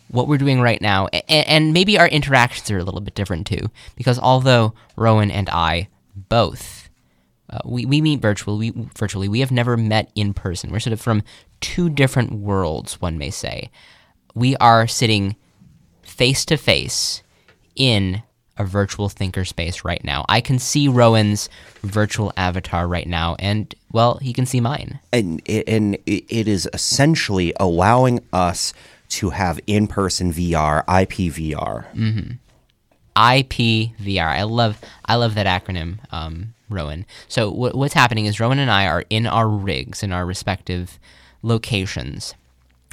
what we're doing right now, and, and maybe our interactions are a little bit different too. Because although Rowan and I both uh, we, we meet virtually, we, virtually, we have never met in person. We're sort of from two different worlds, one may say. We are sitting face to face in a virtual thinker space right now. I can see Rowan's virtual avatar right now, and well, he can see mine. and it, and it is essentially allowing us to have in-person VR, IPVR. IPVR. I love I love that acronym, um, Rowan. So wh- what's happening is Rowan and I are in our rigs in our respective locations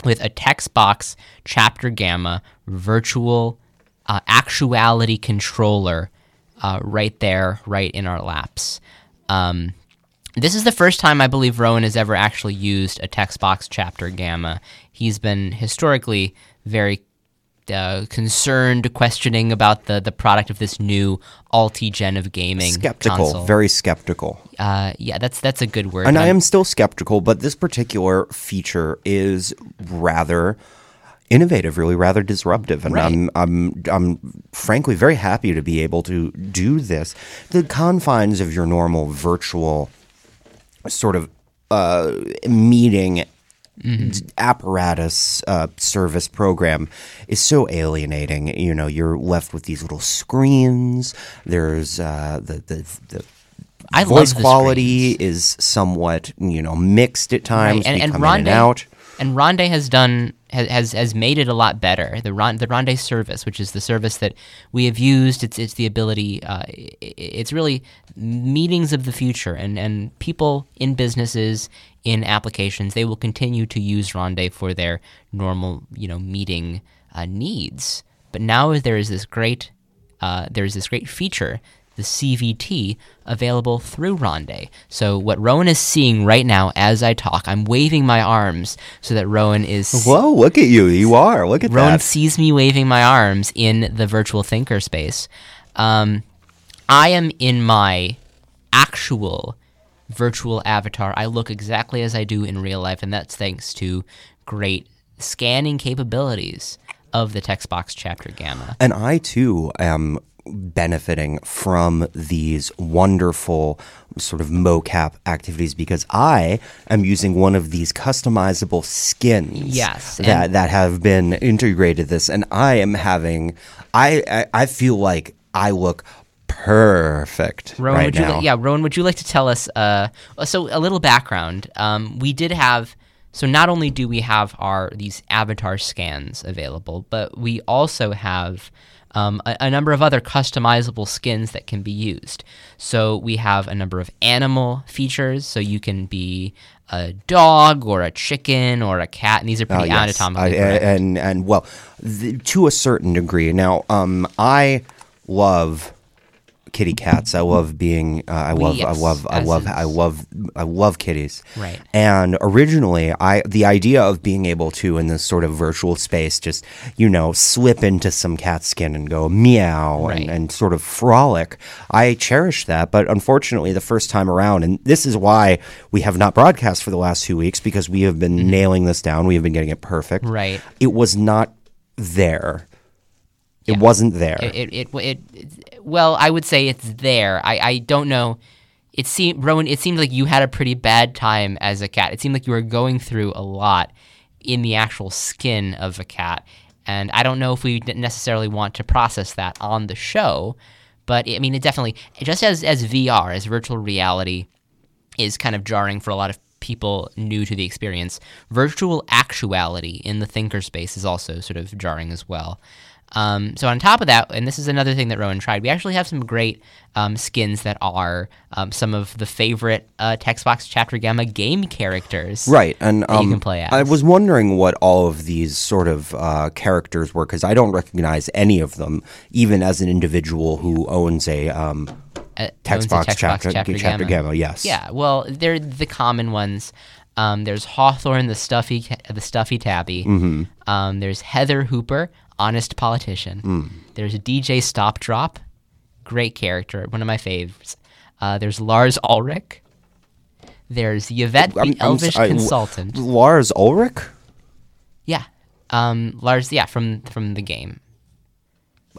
with a text box chapter gamma virtual uh, actuality controller uh, right there, right in our laps. Um, this is the first time I believe Rowan has ever actually used a text box chapter gamma. He's been historically very uh, concerned, questioning about the, the product of this new alti gen of gaming Skeptical, console. very skeptical. uh, yeah, that's that's a good word. And I am still skeptical, but this particular feature is rather innovative, really rather disruptive, and Right. I'm I'm I'm frankly very happy to be able to do this. The confines of your normal virtual sort of uh, meeting Mm-hmm. apparatus uh, service program is so alienating. You know, you're left with these little screens. There's uh, the the the I voice quality is somewhat you know mixed at times, and, we and and Ronde, out. and Ronde has done has has made it a lot better. The Ron, the Ronde service, which is the service that we have used, it's it's the ability. Uh, it's really meetings of the future, and and people in businesses in applications they will continue to use Ronde for their normal you know meeting uh, needs. But now there is this great uh, there's this great feature the CVT available through Ronde. So what Rowan is seeing right now as I talk, I'm waving my arms so that Rowan is. Whoa! Look at you! You are. Look at Rowan that. sees me waving my arms in the virtual thinker space. Um, I am in my actual virtual avatar. I look exactly as I do in real life, and that's thanks to great scanning capabilities of the TextBox chapter Gamma. And I too am benefiting from these wonderful sort of mocap activities because I am using one of these customizable skins Yes, that that have been integrated this and I am having I I, I feel like I look perfect Rowan, right would you now. li- yeah, Rowan, would you like to tell us? Uh, so a little background. Um, we did have. So not only do we have our these avatar scans available, but we also have um, a, a number of other customizable skins that can be used. So we have a number of animal features. So you can be a dog or a chicken or a cat, and these are Uh, pretty yes. anatomically I- correct. and and well, th- to a certain degree. Now, um, I love kitty cats. I love being. Uh, I love. I love. I love. I love. I love kitties. Right. And originally, I the idea of being able to in this sort of virtual space, just you know, slip into some cat skin and go meow Right. and, and sort of frolic. I cherish that, but unfortunately, the first time around, and this is why we have not broadcast for the last two weeks because we have been nailing this down. We have been getting it perfect. Mm-hmm. Right. It was not there. It Yeah. wasn't there. it, it, it, it, it- well, I would say it's there. I, I don't know. It seemed, Rowan, it seemed like you had a pretty bad time as a cat. It seemed like you were going through a lot in the actual skin of a cat. And I don't know if we necessarily want to process that on the show, but I mean, it definitely, just as, as VR, as virtual reality, is kind of jarring for a lot of people new to the experience. Virtual actuality in the thinker space is also sort of jarring as well. Um, so on top of that, and this is another thing that Rowan tried, we actually have some great um, skins that are um, some of the favorite uh, Textbox Chapter Gamma game characters. Right, and that you um, can play as. I was wondering what all of these sort of uh, characters were because I don't recognize any of them, even as an individual who owns a um, Uh, text owns box chapter, chapter, Gamma. gamma. Yes. Yeah, well, they're the common ones. Um, there's Hawthorne, the stuffy, the stuffy tabby. Mm-hmm. Um, there's Heather Hooper, honest politician. Mm. There's DJ Stop Drop, great character, one of my faves. Uh, there's Lars Ulrich. There's Yvette, the I'm- I'm elvish wh- consultant. Lars Ulrich. yeah, um, Lars. Yeah, from from the game.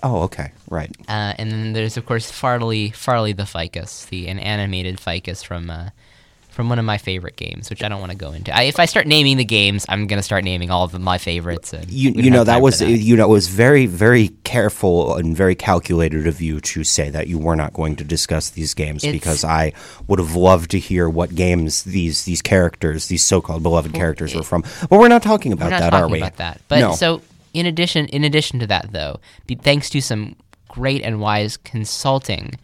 Oh, okay, right. Uh, and then there's of course Farley, Farley the ficus, the an animated ficus from uh, from one of my favorite games, which I don't want to go into. I, if I start naming the games, I'm gonna start naming all of my favorites. And You, you know that was for you know it was very very careful and very calculated of you to say that you were not going to discuss these games It's- because I would have loved to hear what games these these characters these so-called beloved characters were from. But we're not talking about We're not that, talking are we? about that. But no. so in addition, in addition to that, though, thanks to some great and wise consulting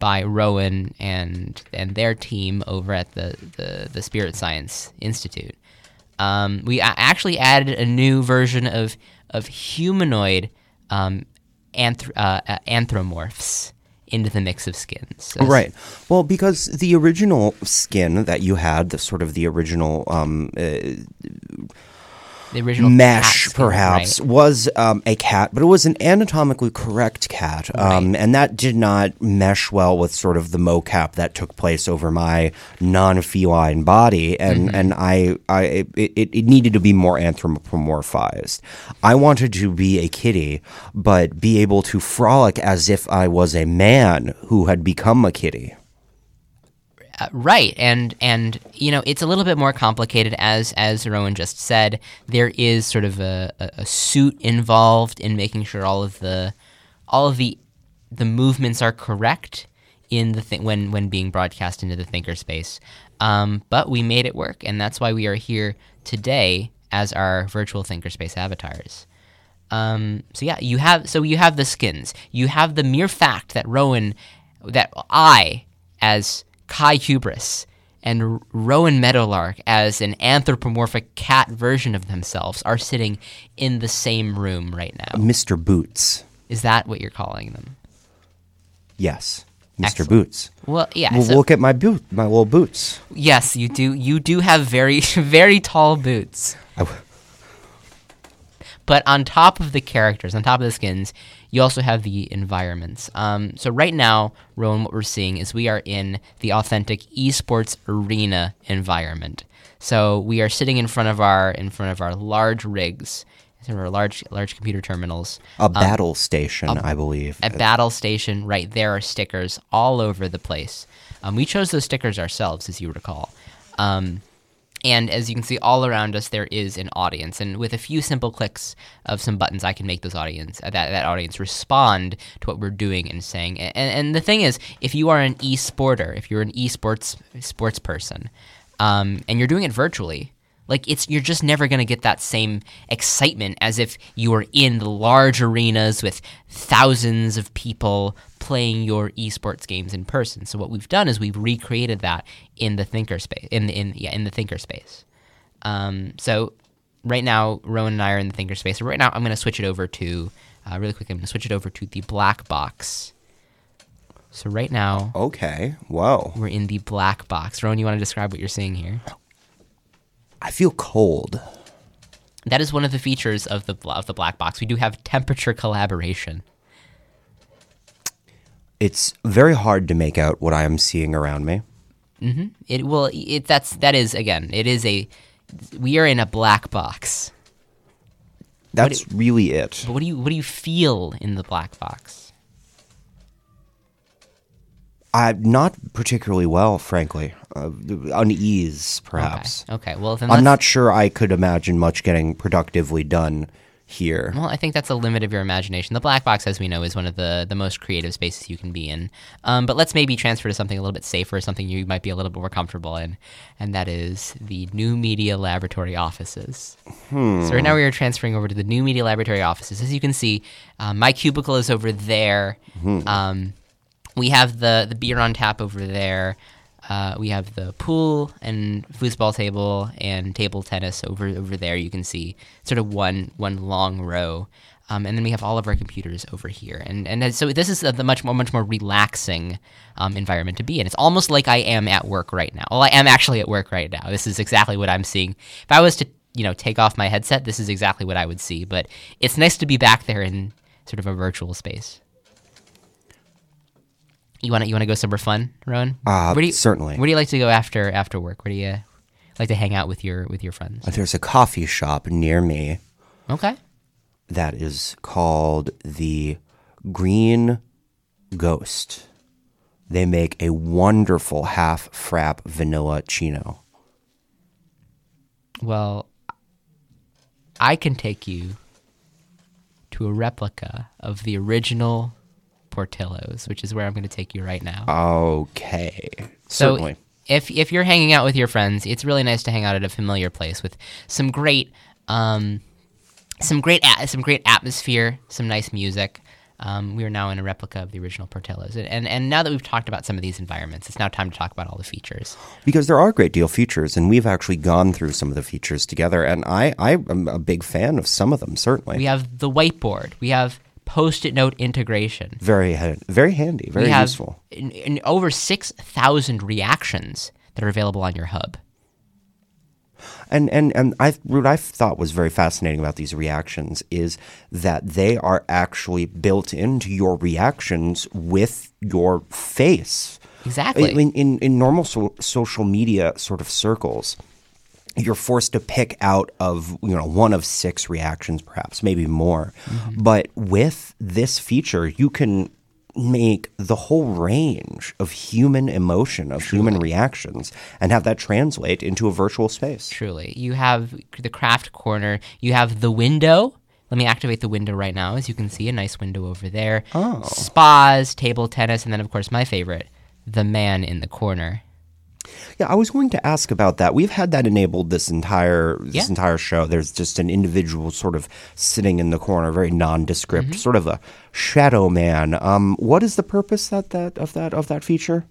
by Rowan and and their team over at the the, the Spirit Science Institute, um, we actually added a new version of of humanoid um, anth- uh, uh, anthropomorphs into the mix of skins. So Right. Well, because the original skin that you had, the sort of the original um, uh, the original mesh, perhaps, right? was um, a cat, but it was an anatomically correct cat, um, and that did not mesh well with sort of the mocap that took place over my non-feline body, and Mm-hmm. and I, I it it needed to be more anthropomorphized. I wanted to be a kitty, but be able to frolic as if I was a man who had become a kitty. Uh, right, and and you know it's a little bit more complicated as as Rowan just said. There is sort of a, a, a suit involved in making sure all of the all of the the movements are correct in the th- when when being broadcast into the thinker space. Um, but we made it work, and that's why we are here today as our virtual thinkerspace avatars. Um, so yeah, you have so you have the skins. You have the mere fact that Rowan, that I, as Kai Hubris, and Rowan Meadowlark as an anthropomorphic cat version of themselves are sitting in the same room right now. Mr. Boots. Is that what you're calling them? Yes, Mr. Excellent. Boots. Well, yeah. Well, so- look at my boot, my little boots. yes, you do. You do have very, very tall boots. I w- But on top of the characters, on top of the skins, you also have the environments. Um, so right now, Rowan, what we're seeing is we are in the authentic esports arena environment. So we are sitting in front of our in front of our large rigs, of our large large computer terminals. A battle station, I believe. A Battle Station, right there are stickers all over the place. Um, we chose those stickers ourselves, as you recall. Um, and as you can see all around us, there is an audience, and with a few simple clicks of some buttons, I can make those audience uh, that that audience respond to what we're doing and saying. And, and the thing is, if you are an e-sporter, if you're an esports sports person, um, and you're doing it virtually, like it's you're just never gonna get that same excitement as if you were in the large arenas with thousands of people playing your esports games in person. So what we've done is we've recreated that in the thinker space in the in yeah in the thinker space. Um, so right now Rowan and I are in the thinker space. So right now I'm gonna switch it over to uh, really quick. I'm gonna switch it over to the black box. So right now Okay. Whoa. we're in the black box. Rowan, you want to describe what you're seeing here? I feel cold. That is one of the features of the of the black box. We do have temperature collaboration. It's very hard to make out what I am seeing around me. It will. It that's that is again. It is a. We are in a black box. That's really it. But what do you what do you feel in the black box? I'm not particularly well, frankly. Uh, unease, perhaps. Okay. Okay. Well, then I'm not sure I could imagine much getting productively done here. Well, I think that's a limit of your imagination. The black box, as we know, is one of the, the most creative spaces you can be in. Um, but let's maybe transfer to something a little bit safer, something you might be a little bit more comfortable in, and that is the New Media Laboratory offices. So right now we are transferring over to the New Media Laboratory offices. As you can see, um, my cubicle is over there. Um, we have the the beer on tap over there. Uh, we have the pool and foosball table and table tennis over over there. You can see sort of one one long row, um, and then we have all of our computers over here. And and so this is the much more much more relaxing um, environment to be in. It's almost like I am at work right now. Well, I am actually at work right now. This is exactly what I'm seeing. If I was to you know take off my headset, this is exactly what I would see. But it's nice to be back there in sort of a virtual space. You want to you want to go somewhere fun, Rowan? Uh, Where do you, certainly. Where do you like to go after after work? Where do you like to hang out with your with your friends? There's a coffee shop near me Okay. that is called the Green Ghost. They make a wonderful half frap vanilla chino. Well, I can take you to a replica of the original Portillo's, which is where I'm going to take you right now. Okay. So Certainly. if if you're hanging out with your friends, it's really nice to hang out at a familiar place with some great um, some great a- some great atmosphere, some nice music. Um, we are now in a replica of the original Portillo's, and, and and now that we've talked about some of these environments, it's now time to talk about all the features. Because there are a great deal of features, and we've actually gone through some of the features together, and I, I am a big fan of some of them, certainly. We have the whiteboard. We have post-it note integration. very, very handy, very useful. In, in over six thousand reactions that are available on your hub. And and and I what I thought was very fascinating about these reactions is that they are actually built into your reactions with your face. Exactly. In in, in normal so, social media sort of circles, you're forced to pick out of you know one of six reactions, perhaps maybe more. Mm-hmm. But with this feature, you can make the whole range of human emotion, of human reactions, and have that translate into a virtual space. Truly. You have the craft corner. You have the window. Let me activate the window right now. As you can see, a nice window over there. Oh. Spas, table tennis, and then, of course, my favorite, the man in the corner. Yeah, I was going to ask about that. We've had that enabled this entire this Yeah. entire show. There's just an individual sort of sitting in the corner, very nondescript, Mm-hmm. sort of a shadow man. Um, what is the purpose that, that of that of that feature?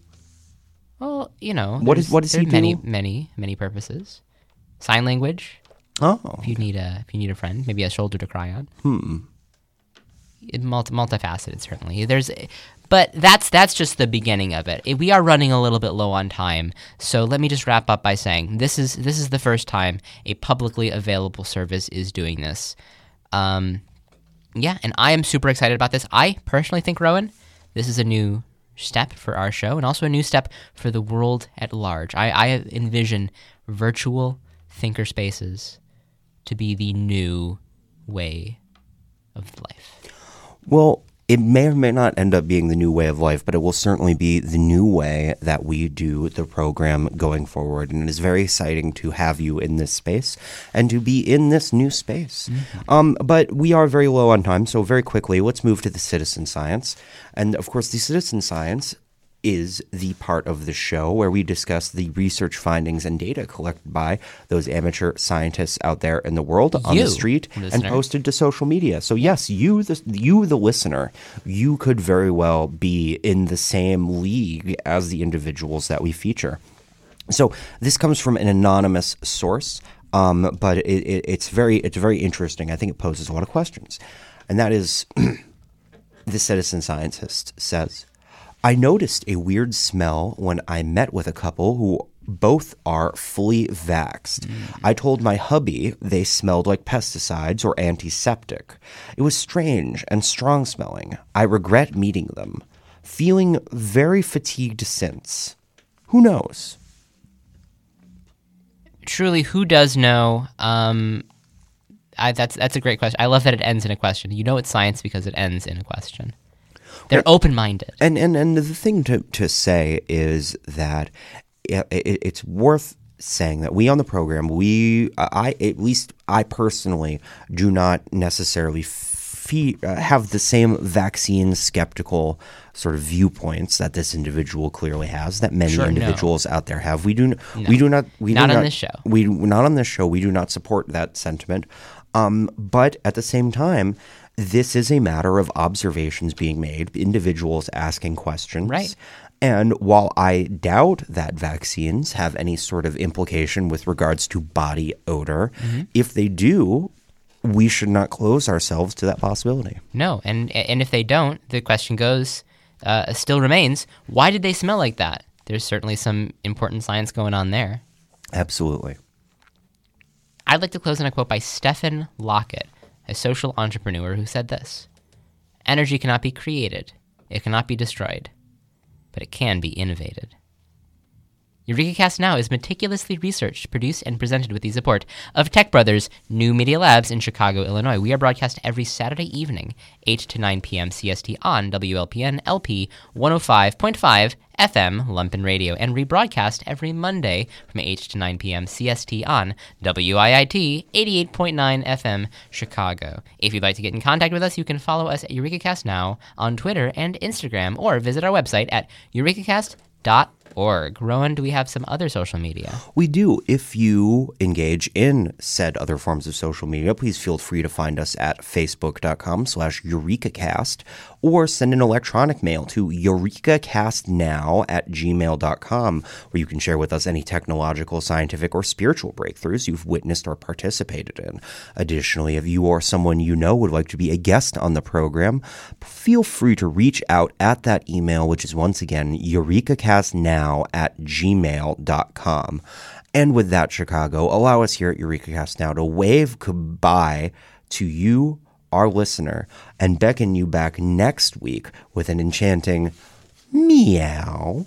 Well, you know, What is- what does he there's many, do? many, many purposes. Sign language. Oh, If you need a, if you need a friend, maybe a shoulder to cry on. Hmm. Multi, multifaceted, certainly. There's, but that's that's just the beginning of it. We are running a little bit low on time, so let me just wrap up by saying this is this is the first time a publicly available service is doing this. Um, yeah, and I am super excited about this. I personally think, Rowan, this is a new step for our show and also a new step for the world at large. I, I envision virtual thinker spaces to be the new way of life. Well, it may or may not end up being the new way of life, but it will certainly be the new way that we do the program going forward. And it is very exciting to have you in this space and to be in this new space. Um, but we are very low on time, so very quickly, let's move to the citizen science. And of course, the citizen science is the part of the show where we discuss the research findings and data collected by those amateur scientists out there in the world on You, the street and posted to social media. So yes, you the you the listener, you could very well be in the same league as the individuals that we feature. So this comes from an anonymous source, um, but it, it, it's very it's very interesting. I think it poses a lot of questions, and that is, the citizen scientist says, I noticed a weird smell when I met with a couple who both are fully vaxxed. I told my hubby they smelled like pesticides or antiseptic. It was strange and strong smelling. I regret meeting them. Feeling very fatigued since. Who knows? Truly, who does know? Um, I, that's that's a great question. I love that it ends in a question. You know it's science because it ends in a question. They're open minded. And and and the thing to to say is that it, it, it's worth saying that we on the program we I at least I personally do not necessarily fe- uh, have the same vaccine skeptical sort of viewpoints that this individual clearly has that many Sure, no. individuals out there have we do n- we do not we Not do on not this show. we not on this show we do not support that sentiment um, but at the same time this is a matter of observations being made individuals asking questions Right. and while I doubt that vaccines have any sort of implication with regards to body odor, Mm-hmm. if they do, we should not close ourselves to that possibility. No, and and if they don't, the question goes, uh, still remains: Why did they smell like that? There's certainly some important science going on there. Absolutely. I'd like to close on a quote by Stephen Lockett, a social entrepreneur who said this Energy cannot be created, it cannot be destroyed, but it can be innovated. Eureka Cast Now is meticulously researched, produced, and presented with the support of Tech Brothers New Media Labs in Chicago, Illinois. We are broadcast every Saturday evening, 8 to 9 p.m. CST on WLPN LP 105.5 FM Lumpen Radio, and rebroadcast every Monday from 8 to 9 p.m. CST on WIIT 88.9 FM Chicago. If you'd like to get in contact with us, you can follow us at EurekaCast Now on Twitter and Instagram, or visit our website at eurekacast.org. Rowan, do we have some other social media? We do. If you engage in said other forms of social media, please feel free to find us at facebook.com slash eurekacast or send an electronic mail to eurekacastnow at gmail.com where you can share with us any technological, scientific, or spiritual breakthroughs you've witnessed or participated in. Additionally, if you or someone you know would like to be a guest on the program, feel free to reach out at that email, which is once again eurekacastnow at gmail.com. And with that, Chicago, allow us here at Eureka Cast now to wave goodbye to you, our listener, and beckon you back next week with an enchanting meow.